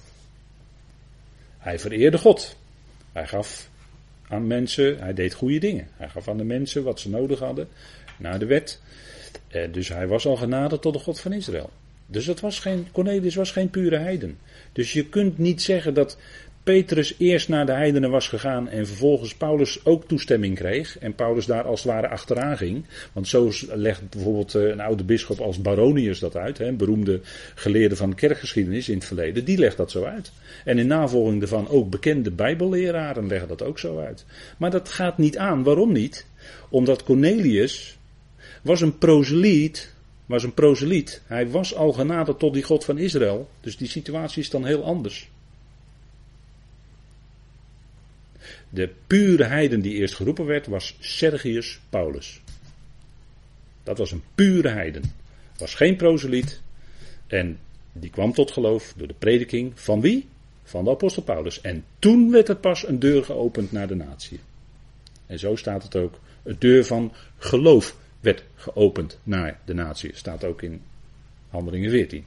Hij vereerde God. Hij gaf aan mensen, hij deed goede dingen. Hij gaf aan de mensen wat ze nodig hadden naar de wet. Eh, dus hij was al genaderd tot de God van Israël. Dus dat was geen, Cornelius was geen pure heiden. Dus je kunt niet zeggen dat Petrus eerst naar de heidenen was gegaan en vervolgens Paulus ook toestemming kreeg. En Paulus daar als het ware achteraan ging. Want zo legt bijvoorbeeld eh, een oude bisschop als Baronius dat uit. Een beroemde geleerde van kerkgeschiedenis in het verleden. Die legt dat zo uit. En in navolging daarvan ook bekende bijbelleraren leggen dat ook zo uit. Maar dat gaat niet aan. Waarom niet? Omdat Cornelius was een proseliet was een proseliet. Hij was al genaderd tot die God van Israël. Dus die situatie is dan heel anders. De pure heiden die eerst geroepen werd was Sergius Paulus. Dat was een pure heiden. Was geen proseliet. En die kwam tot geloof door de prediking van wie? Van de apostel Paulus. En toen werd er pas een deur geopend naar de natie. En zo staat het ook. Een deur van geloof werd geopend naar de natie. Staat ook in Handelingen 14.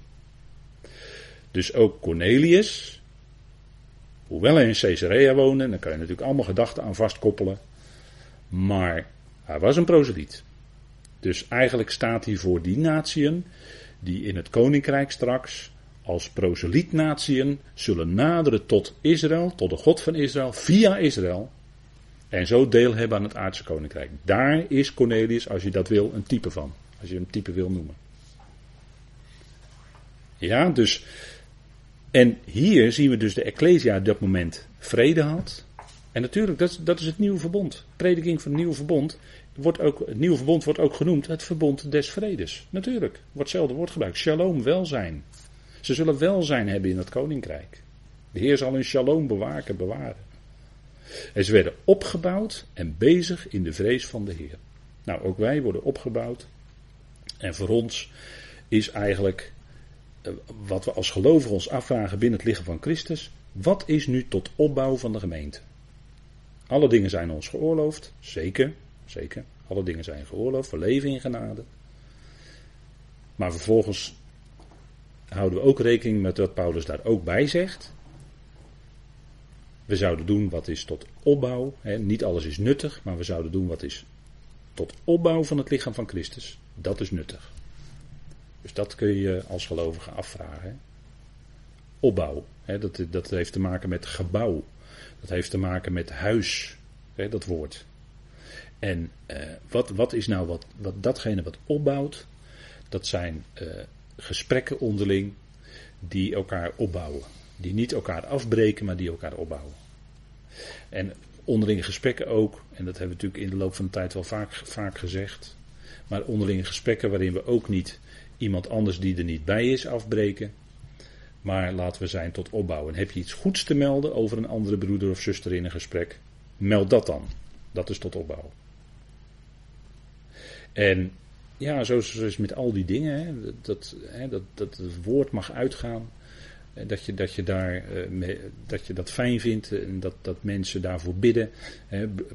Dus ook Cornelius, Hoewel hij in Caesarea woonde, dan kan je natuurlijk allemaal gedachten aan vastkoppelen. Maar hij was een proseliet. Dus eigenlijk staat hij voor die natieën die in het koninkrijk straks als proselietnatieën zullen naderen tot Israël, tot de God van Israël, via Israël. En zo deel hebben aan het aardse koninkrijk. Daar is Cornelius, als je dat wil, een type van. Als je hem type wil noemen. Ja, dus en hier zien we dus de Ecclesia op dat moment vrede had. En natuurlijk, dat, dat is het nieuwe verbond. Prediking van het nieuwe verbond. Wordt ook, het nieuwe verbond wordt ook genoemd het verbond des vredes. Natuurlijk, wordt hetzelfde woord gebruikt. Shalom, welzijn. Ze zullen welzijn hebben in het koninkrijk. De Heer zal hun shalom bewaken, bewaren. En ze werden opgebouwd en bezig in de vrees van de Heer. Nou, ook wij worden opgebouwd. En voor ons is eigenlijk wat we als gelovigen ons afvragen binnen het lichaam van Christus. Wat is nu tot opbouw van de gemeente? Alle dingen zijn ons geoorloofd, zeker, zeker. Alle dingen zijn geoorloofd, we leven in genade. Maar vervolgens houden we ook rekening met wat Paulus daar ook bij zegt. We zouden doen wat is tot opbouw. Hè. Niet alles is nuttig, maar we zouden doen wat is tot opbouw van het lichaam van Christus. Dat is nuttig. Dus dat kun je als gelovige afvragen. Opbouw. Hè, dat, dat heeft te maken met gebouw. Dat heeft te maken met huis. Hè, dat woord. En eh, wat, wat is nou wat, wat datgene wat opbouwt? Dat zijn eh, gesprekken onderling die elkaar opbouwen. Die niet elkaar afbreken, maar die elkaar opbouwen. En onderlinge gesprekken ook, en dat hebben we natuurlijk in de loop van de tijd wel vaak, vaak gezegd. Maar onderlinge gesprekken waarin we ook niet iemand anders die er niet bij is afbreken. Maar laten we zijn tot opbouwen. Heb je iets goeds te melden over een andere broeder of zuster in een gesprek? Meld dat dan. Dat is tot opbouw. En ja, zo is het met al die dingen. Hè, dat, hè, dat, dat het woord mag uitgaan. Dat je, dat je, daar, eh, dat, je dat fijn vindt en dat, dat mensen daarvoor bidden.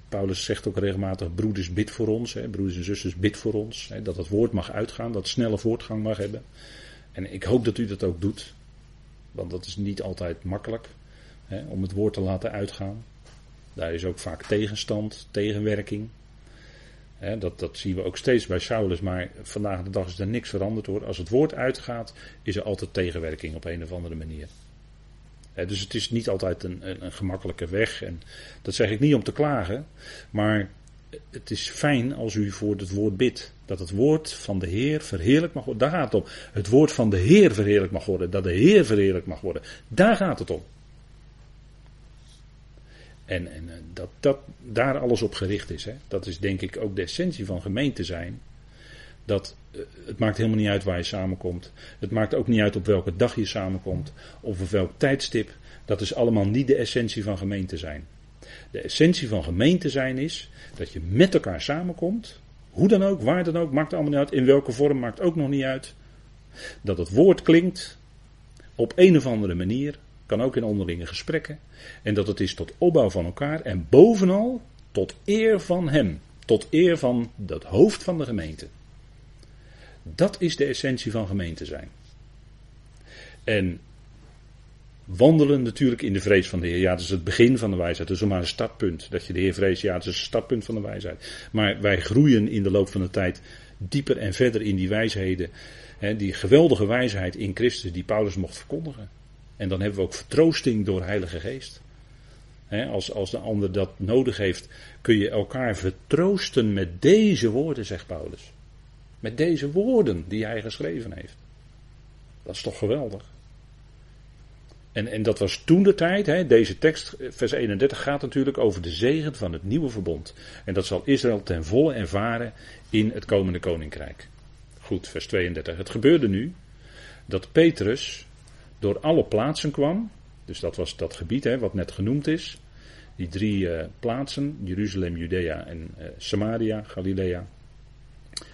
Paulus zegt ook regelmatig: broeders, bid voor ons. Broeders en zusters, bid voor ons. Dat het woord mag uitgaan, dat snelle voortgang mag hebben. En ik hoop dat u dat ook doet. Want dat is niet altijd makkelijk om het woord te laten uitgaan. Daar is ook vaak tegenstand, tegenwerking dat, dat zien we ook steeds bij Saulus, maar vandaag de dag is er niks veranderd hoor. Als het woord uitgaat, is er altijd tegenwerking op een of andere manier. dus het is niet altijd een, een, een, gemakkelijke weg. En dat zeg ik niet om te klagen, maar het is fijn als u voor het woord bidt. Dat het woord van de Heer verheerlijk mag worden. Daar gaat het om. Het woord van de Heer verheerlijk mag worden. Dat de Heer verheerlijk mag worden. Daar gaat het om. En, en eh, dat, dat daar alles op gericht is. Hè. Dat is denk ik ook de essentie van gemeente zijn. Dat eh, het maakt helemaal niet uit waar je samenkomt. Het maakt ook niet uit op welke dag je samenkomt. Of op welk tijdstip. Dat is allemaal niet de essentie van gemeente zijn. De essentie van gemeente zijn is dat je met elkaar samenkomt. Hoe dan ook, waar dan ook, maakt allemaal niet uit. In welke vorm maakt ook nog niet uit. Dat het woord klinkt op een of andere manier. Kan ook in onderlinge gesprekken. En dat het is tot opbouw van elkaar en bovenal tot eer van Hem. Tot eer van dat hoofd van de gemeente. Dat is de essentie van gemeente zijn. En wandelen natuurlijk in de vrees van de Heer. Ja, dat is het begin van de wijsheid. Dat is maar een startpunt. Dat je de Heer vreest, ja, dat is een startpunt van de wijsheid. Maar wij groeien in de loop van de tijd dieper en verder in die wijsheden. die geweldige wijsheid in Christus die Paulus mocht verkondigen. En dan hebben we ook vertroosting door Heilige Geest. als, als de ander dat nodig heeft, kun je elkaar vertroosten met deze woorden, zegt Paulus. Met deze woorden die hij geschreven heeft. Dat is toch geweldig. En, en dat was toen de tijd, deze tekst, vers 31, gaat natuurlijk over de zegen van het nieuwe verbond. En dat zal Israël ten volle ervaren in het komende koninkrijk. Goed, vers 32. Het gebeurde nu dat Petrus door alle plaatsen kwam. Dus dat was dat gebied hè, wat net genoemd is. Die drie uh, plaatsen, Jeruzalem, Judea en uh, Samaria, Galilea.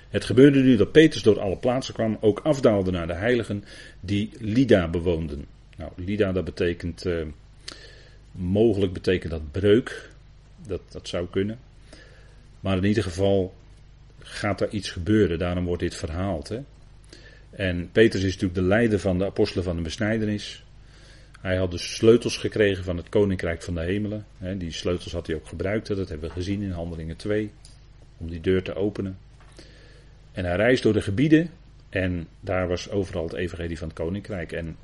Het gebeurde nu dat Petrus door alle plaatsen kwam, ook afdaalde naar de heiligen die Lida bewoonden. Nou, Lida dat betekent, uh, mogelijk betekent dat breuk. Dat, dat zou kunnen. Maar in ieder geval gaat er iets gebeuren, daarom wordt dit verhaald. Hè. En Petrus is natuurlijk de leider van de apostelen van de besnijdenis. Hij had dus sleutels gekregen van het koninkrijk van de hemelen. Die sleutels had hij ook gebruikt, dat hebben we gezien in Handelingen 2, om die deur te openen. En hij reist door de gebieden en daar was overal het evangelie van het koninkrijk. En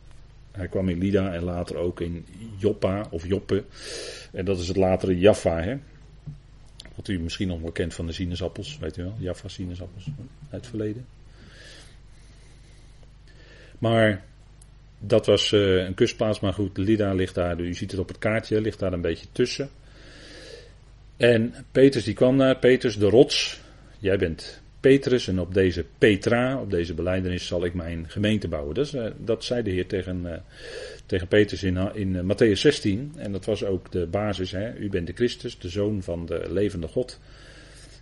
hij kwam in Lida en later ook in Joppa of Joppe. En dat is het latere Jaffa, hè. Wat u misschien nog wel kent van de sinaasappels, weet u wel, Jaffa sinaasappels uit het verleden. Maar dat was uh, een kustplaats, maar goed, Lida ligt daar, u ziet het op het kaartje, ligt daar een beetje tussen. En Petrus die kwam naar, Petrus de rots, jij bent Petrus en op deze Petra, op deze beleidenis zal ik mijn gemeente bouwen. Dat, dat zei de Heer tegen, uh, tegen Petrus in, in Matthäus 16 en dat was ook de basis, hè? u bent de Christus, de Zoon van de levende God.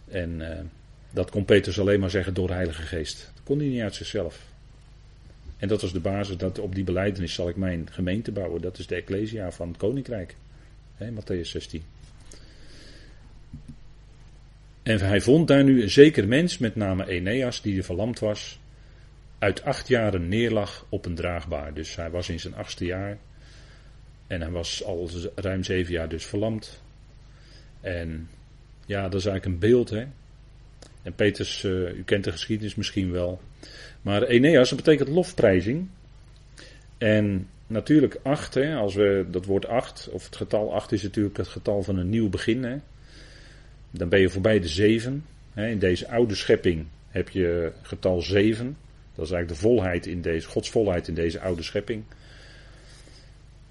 En dat kon Petrus alleen maar zeggen door de Heilige Geest. Dat kon hij niet uit zichzelf. En dat was de basis, dat op die beleidenis zal ik mijn gemeente bouwen. Dat is de Ecclesia van het Koninkrijk. He, Matthäus 16. En hij vond daar nu een zeker mens, met name Eneas, die er verlamd was, uit acht jaren neerlag op een draagbaar. Dus hij was in zijn achtste jaar. En hij was al ruim zeven jaar dus verlamd. En ja, dat is eigenlijk een beeld, hè. En Peters, uh, u kent de geschiedenis misschien wel. Maar Eneas, dat betekent lofprijzing. En natuurlijk acht, hè, als we dat woord acht, of het getal acht is natuurlijk het getal van een nieuw begin. Hè. Dan ben je voorbij de zeven. Hè. In deze oude schepping heb je getal zeven. Dat is eigenlijk de volheid in deze, Gods volheid in deze oude schepping.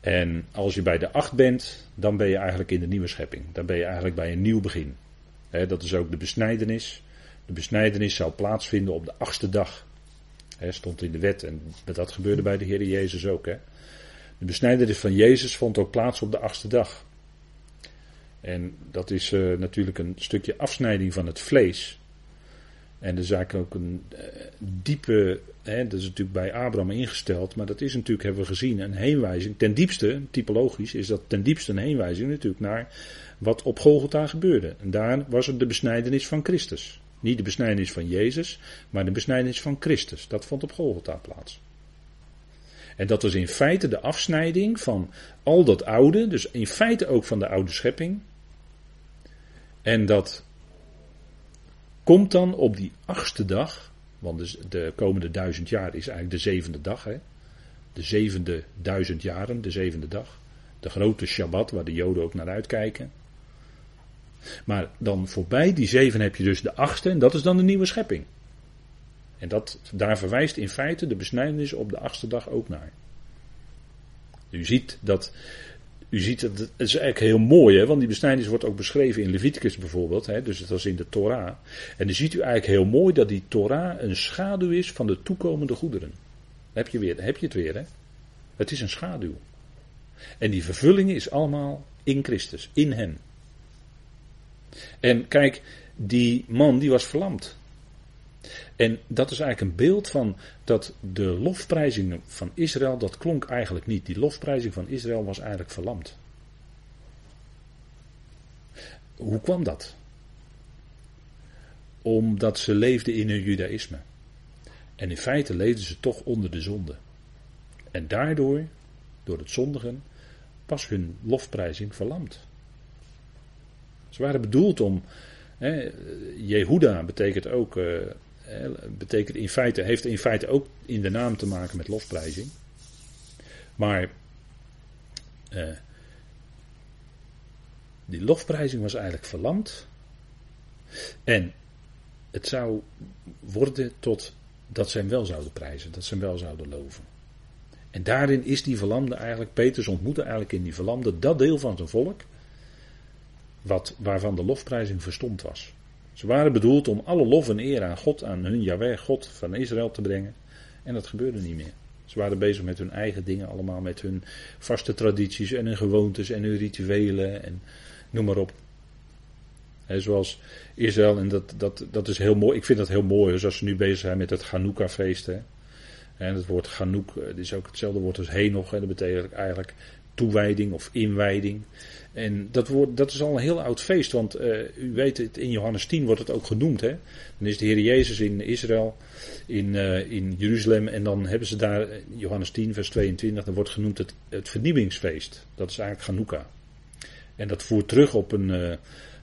En als je bij de acht bent, dan ben je eigenlijk in de nieuwe schepping. Dan ben je eigenlijk bij een nieuw begin. dat is ook de besnijdenis. De besnijdenis zou plaatsvinden op de achtste dag. Stond in de wet en dat gebeurde bij de Heer Jezus ook. He. De besnijdenis van Jezus vond ook plaats op de achtste dag. En dat is uh, natuurlijk een stukje afsnijding van het vlees. En dat is eigenlijk ook een uh, diepe, hè, dat is natuurlijk bij Abraham ingesteld, maar dat is natuurlijk, hebben we gezien, een heenwijzing. Ten diepste, typologisch, is dat ten diepste een heenwijzing natuurlijk naar wat op Golgotha gebeurde. En daar was het de besnijdenis van Christus. Niet de besnijdenis van Jezus, maar de besnijdenis van Christus. Dat vond op Golgotha plaats. En dat was in feite de afsnijding van al dat oude, dus in feite ook van de oude schepping. En dat komt dan op die achtste dag, want dus de komende duizend jaar is eigenlijk de zevende dag, hè? de zevende duizend jaren, de zevende dag. De grote Shabbat waar de Joden ook naar uitkijken. Maar dan voorbij die zeven heb je dus de achtste en dat is dan de nieuwe schepping. En dat, daar verwijst in feite de besnijdenis op de achtste dag ook naar. U ziet dat, u ziet dat, het is eigenlijk heel mooi, hè, want die besnijdenis wordt ook beschreven in Leviticus bijvoorbeeld, hè, dus dat is in de Torah. En dan ziet u eigenlijk heel mooi dat die Torah een schaduw is van de toekomende goederen. heb je, weer, heb je het weer, hè? Het is een schaduw. En die vervulling is allemaal in Christus, in Hem. En kijk, die man die was verlamd. En dat is eigenlijk een beeld van dat de lofprijzing van Israël, dat klonk eigenlijk niet. Die lofprijzing van Israël was eigenlijk verlamd. Hoe kwam dat? Omdat ze leefden in hun judaïsme. En in feite leefden ze toch onder de zonde. En daardoor, door het zondigen, was hun lofprijzing verlamd. Ze waren bedoeld om. Hè, Jehuda betekent ook. Uh, betekent in feite, heeft in feite ook in de naam te maken met lofprijzing. Maar. Uh, die lofprijzing was eigenlijk verlamd. En het zou worden tot dat ze hem wel zouden prijzen, dat ze hem wel zouden loven. En daarin is die verlamde eigenlijk, Peters ontmoette eigenlijk in die verlamde dat deel van zijn volk wat, waarvan de lofprijzing verstomd was. Ze waren bedoeld om alle lof en eer aan God, aan hun Jahweh, God van Israël te brengen. En dat gebeurde niet meer. Ze waren bezig met hun eigen dingen allemaal, met hun vaste tradities en hun gewoontes en hun rituelen en noem maar op. zoals Israël, en dat, dat, dat is heel mooi, ik vind dat heel mooi, zoals ze nu bezig zijn met het Chanukka-feest. En het woord Chanouk eh, is ook hetzelfde woord als Henoch, dat betekent eigenlijk toewijding of inwijding. En dat, wordt, dat is al een heel oud feest, want uh, u weet het, in Johannes 10 wordt het ook genoemd. Hè? Dan is de Heer Jezus in Israël, in, uh, in Jeruzalem, en dan hebben ze daar, Johannes 10, vers 22, dan wordt genoemd het, het vernieuwingsfeest. Dat is eigenlijk Chanukka. En dat voert terug op een, uh,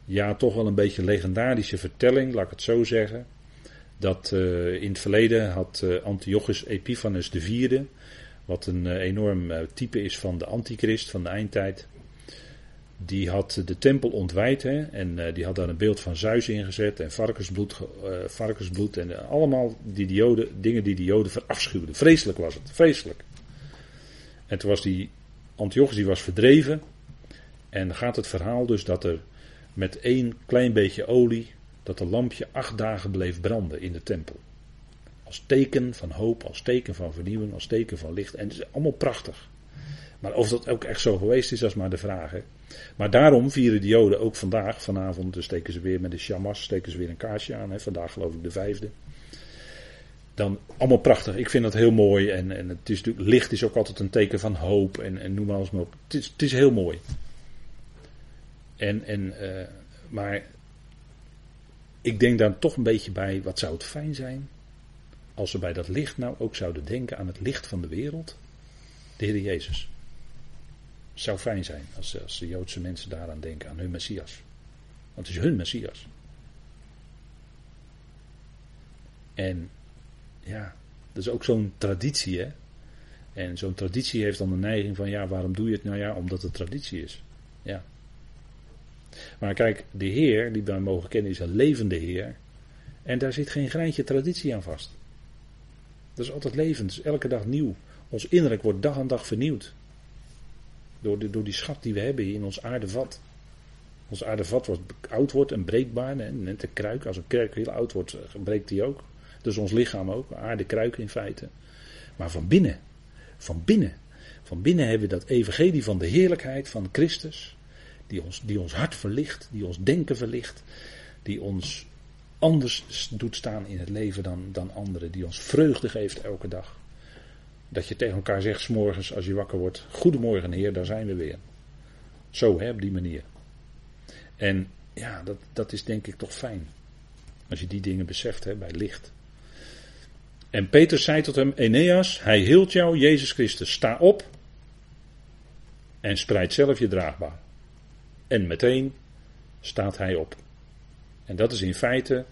ja, toch wel een beetje legendarische vertelling, laat ik het zo zeggen. Dat in het verleden had Antiochus Epiphanes IV, wat een enorm type is van de antichrist, van de eindtijd die had de tempel ontwijd hè, en uh, die had daar een beeld van Zeus ingezet en varkensbloed, varkensbloed en allemaal die, joden, dingen die de joden verafschuwden. Vreselijk was het, vreselijk. En toen was die Antiochus die was verdreven en gaat het verhaal dus dat er met één klein beetje olie, dat een lampje acht dagen bleef branden in de tempel. Als teken van hoop, als teken van vernieuwing, als teken van licht. En het is allemaal prachtig. Maar of dat ook echt zo geweest is, dat is maar de vraag. Maar daarom vieren de Joden ook vandaag, vanavond, dus steken ze weer met de shamas, steken ze weer een kaarsje aan. Hè. Vandaag geloof ik de vijfde. Dan allemaal prachtig. Ik vind dat heel mooi. En, en het is natuurlijk, licht is ook altijd een teken van hoop. En, en noem maar alles maar op. Het is, het is heel mooi. En, en, uh, maar ik denk daar toch een beetje bij, wat zou het fijn zijn als we bij dat licht nou ook zouden denken aan het licht van de wereld, de Heer Jezus. Het zou fijn zijn als, als de Joodse mensen daaraan denken, aan hun Messias. Want het is hun Messias. En ja, dat is ook zo'n traditie, hè. En zo'n traditie heeft dan de neiging van, ja, waarom doe je het? Nou ja, omdat het traditie is. Ja. Maar kijk, de Heer, die wij mogen kennen, is een levende Heer. En daar zit geen greintje traditie aan vast. Dat is altijd levend, is elke dag nieuw. Ons innerlijk wordt dag aan dag vernieuwd. Door, de, door die schat die we hebben in ons aardevat. Ons aardevat wordt oud wordt en breekbaar. Net een kruik. Als een kruik heel oud wordt, breekt die ook. Dus ons lichaam ook. Aardekruik in feite. Maar van binnen. Van binnen. Van binnen hebben we dat evangelie van de heerlijkheid van Christus. Die ons, die ons hart verlicht. Die ons denken verlicht. Die ons anders doet staan in het leven dan, dan anderen. Die ons vreugde geeft elke dag. Dat je tegen elkaar zegt, s'morgens als je wakker wordt: Goedemorgen, Heer, daar zijn we weer. Zo, hè, op die manier. En ja, dat, dat is denk ik toch fijn. Als je die dingen beseft hè, bij licht. En Peter zei tot hem: Eneas, hij hield jou, Jezus Christus. Sta op en spreid zelf je draagbaar. En meteen staat hij op. En dat is in feite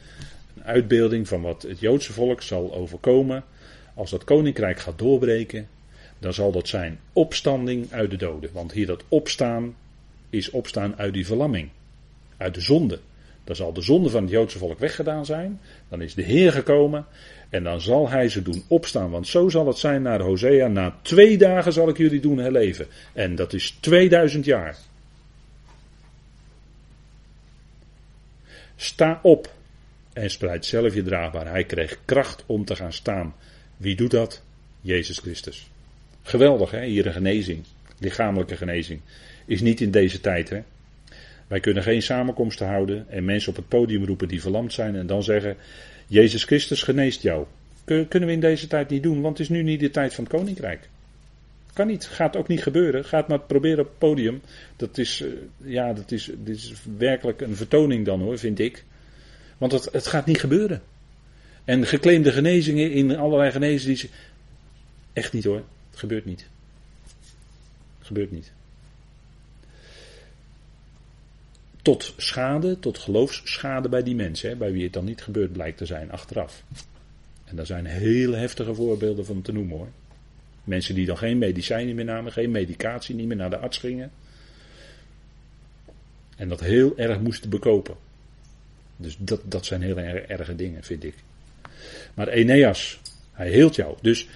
een uitbeelding van wat het Joodse volk zal overkomen als dat koninkrijk gaat doorbreken. Dan zal dat zijn opstanding uit de doden. Want hier dat opstaan is opstaan uit die verlamming. Uit de zonde. Dan zal de zonde van het Joodse volk weggedaan zijn. Dan is de Heer gekomen. En dan zal hij ze doen opstaan. Want zo zal het zijn naar Hosea. Na twee dagen zal ik jullie doen herleven. En dat is 2000 jaar. Sta op en spreid zelf je draagbaar. Hij kreeg kracht om te gaan staan. Wie doet dat? Jezus Christus. Geweldig hè, hier een genezing. Lichamelijke genezing. Is niet in deze tijd hè. Wij kunnen geen samenkomsten houden en mensen op het podium roepen die verlamd zijn en dan zeggen: Jezus Christus geneest jou. Kunnen we in deze tijd niet doen, want het is nu niet de tijd van het koninkrijk. Kan niet, gaat ook niet gebeuren. Gaat maar proberen op het podium. Dat is, eh, ja, dat is, dit is werkelijk een vertoning dan hoor, vind ik. Want het, het gaat niet gebeuren. En geclaimde genezingen in allerlei genezingen. Echt niet hoor. Het gebeurt niet. Het gebeurt niet. Tot schade, tot geloofsschade bij die mensen, hè, bij wie het dan niet gebeurd blijkt te zijn achteraf. En daar zijn hele heftige voorbeelden van te noemen hoor. Mensen die dan geen medicijnen meer namen, geen medicatie, niet meer naar de arts gingen. En dat heel erg moesten bekopen. Dus dat, dat zijn heel erg erge dingen, vind ik. Maar Eneas, hij hield jou. Dus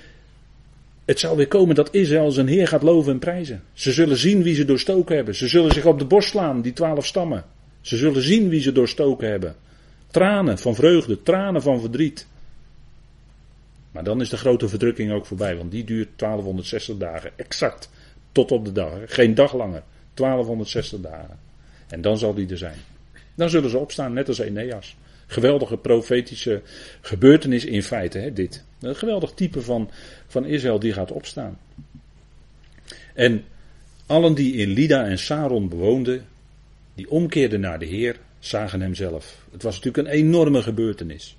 het zal weer komen dat Israël zijn Heer gaat loven en prijzen. Ze zullen zien wie ze doorstoken hebben. Ze zullen zich op de borst slaan, die twaalf stammen. Ze zullen zien wie ze doorstoken hebben. Tranen van vreugde, tranen van verdriet. Maar dan is de grote verdrukking ook voorbij, want die duurt 1260 dagen. Exact. Tot op de dag. Geen dag langer. 1260 dagen. En dan zal die er zijn. Dan zullen ze opstaan, net als Eneas. Geweldige profetische gebeurtenis in feite, hè, dit. Een geweldig type van, van Israël die gaat opstaan. En allen die in Lida en Saron bewoonden, die omkeerden naar de Heer, zagen hem zelf. Het was natuurlijk een enorme gebeurtenis.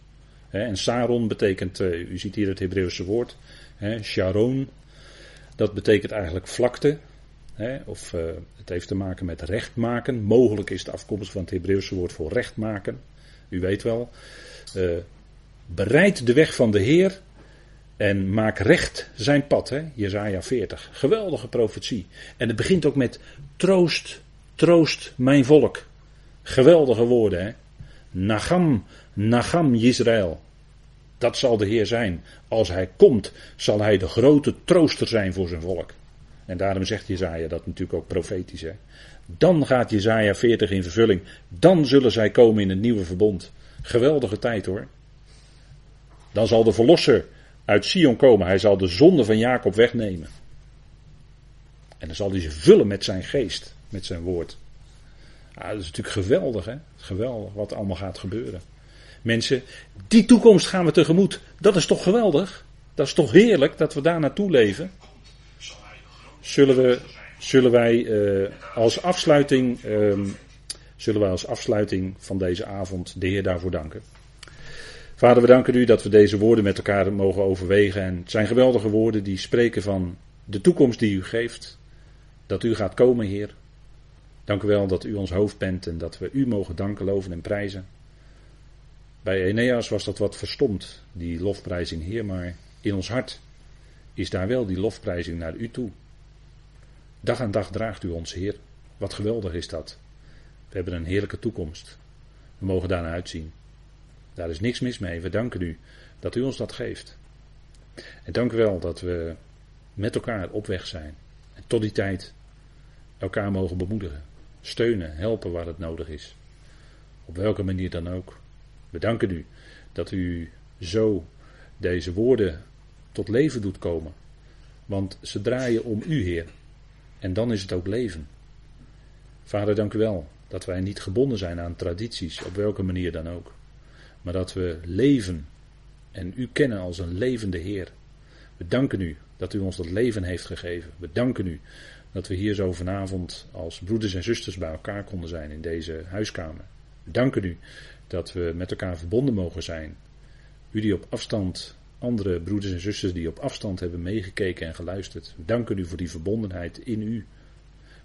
En Saron betekent, eh, u ziet hier het Hebreeuwse woord, Sharon. Dat betekent eigenlijk vlakte. Of eh, het heeft te maken met recht maken. Mogelijk is de afkomst van het Hebreeuwse woord voor recht maken. U weet wel. Uh, bereid de weg van de Heer en maak recht zijn pad. Hè? Jezaja 40. Geweldige profetie. En het begint ook met troost, troost mijn volk. Geweldige woorden. Hè? Nagam, Nagam Israël. Dat zal de Heer zijn. Als hij komt, zal hij de grote trooster zijn voor zijn volk. En daarom zegt Jezaja dat natuurlijk ook profetisch. Hè? Dan gaat Jezaja 40 in vervulling. Dan zullen zij komen in het nieuwe verbond. Geweldige tijd hoor. Dan zal de verlosser uit Sion komen. Hij zal de zonde van Jacob wegnemen. En dan zal hij ze vullen met zijn geest, met zijn woord. Ah, dat is natuurlijk geweldig, hè? Geweldig wat allemaal gaat gebeuren. Mensen, die toekomst gaan we tegemoet. Dat is toch geweldig? Dat is toch heerlijk dat we daar naartoe leven? Zullen, we, zullen wij uh, als afsluiting uh, zullen wij als afsluiting van deze avond de Heer daarvoor danken. Vader, we danken u dat we deze woorden met elkaar mogen overwegen. En het zijn geweldige woorden die spreken van de toekomst die u geeft. Dat u gaat komen, Heer. Dank u wel dat u ons hoofd bent en dat we u mogen danken, loven en prijzen. Bij Eneas was dat wat verstomd, die lofprijzing, Heer, maar in ons hart is daar wel die lofprijzing naar u toe. Dag aan dag draagt u ons, Heer. Wat geweldig is dat. We hebben een heerlijke toekomst. We mogen daarna uitzien. Daar is niks mis mee. We danken u dat u ons dat geeft. En dank u wel dat we met elkaar op weg zijn. En tot die tijd elkaar mogen bemoedigen, steunen, helpen waar het nodig is. Op welke manier dan ook. We danken u dat u zo deze woorden tot leven doet komen. Want ze draaien om u, Heer. En dan is het ook leven. Vader, dank u wel dat wij niet gebonden zijn aan tradities, op welke manier dan ook. Maar dat we leven en u kennen als een levende Heer. We danken u dat u ons dat leven heeft gegeven. We danken u dat we hier zo vanavond als broeders en zusters bij elkaar konden zijn in deze huiskamer. We danken u dat we met elkaar verbonden mogen zijn. U die op afstand, andere broeders en zusters die op afstand hebben meegekeken en geluisterd. We danken u voor die verbondenheid in u.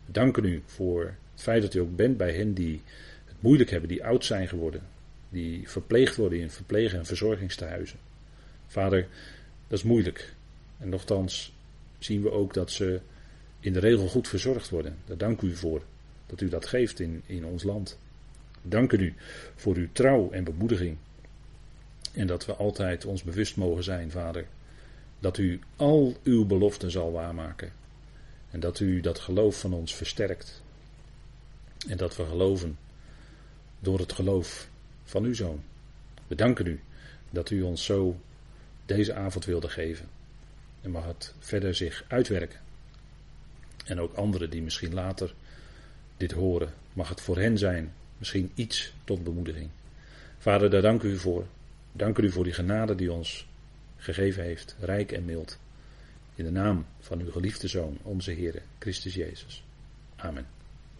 We danken u voor het feit dat u ook bent bij hen die het moeilijk hebben, die oud zijn geworden. Die verpleegd worden in verpleeg- en verzorgingstehuizen. Vader, dat is moeilijk. En nochtans zien we ook dat ze in de regel goed verzorgd worden. Daar dank u voor dat u dat geeft in, in ons land. Danken u voor uw trouw en bemoediging. En dat we altijd ons bewust mogen zijn, Vader, dat u al uw beloften zal waarmaken. En dat u dat geloof van ons versterkt. En dat we geloven door het geloof van uw zoon. We danken u dat u ons zo deze avond wilde geven. En mag het verder zich uitwerken. En ook anderen die misschien later dit horen, mag het voor hen zijn misschien iets tot bemoediging. Vader, daar dank u voor. Dank u voor die genade die ons gegeven heeft, rijk en mild. In de naam van uw geliefde Zoon, onze Heer, Christus Jezus. Amen.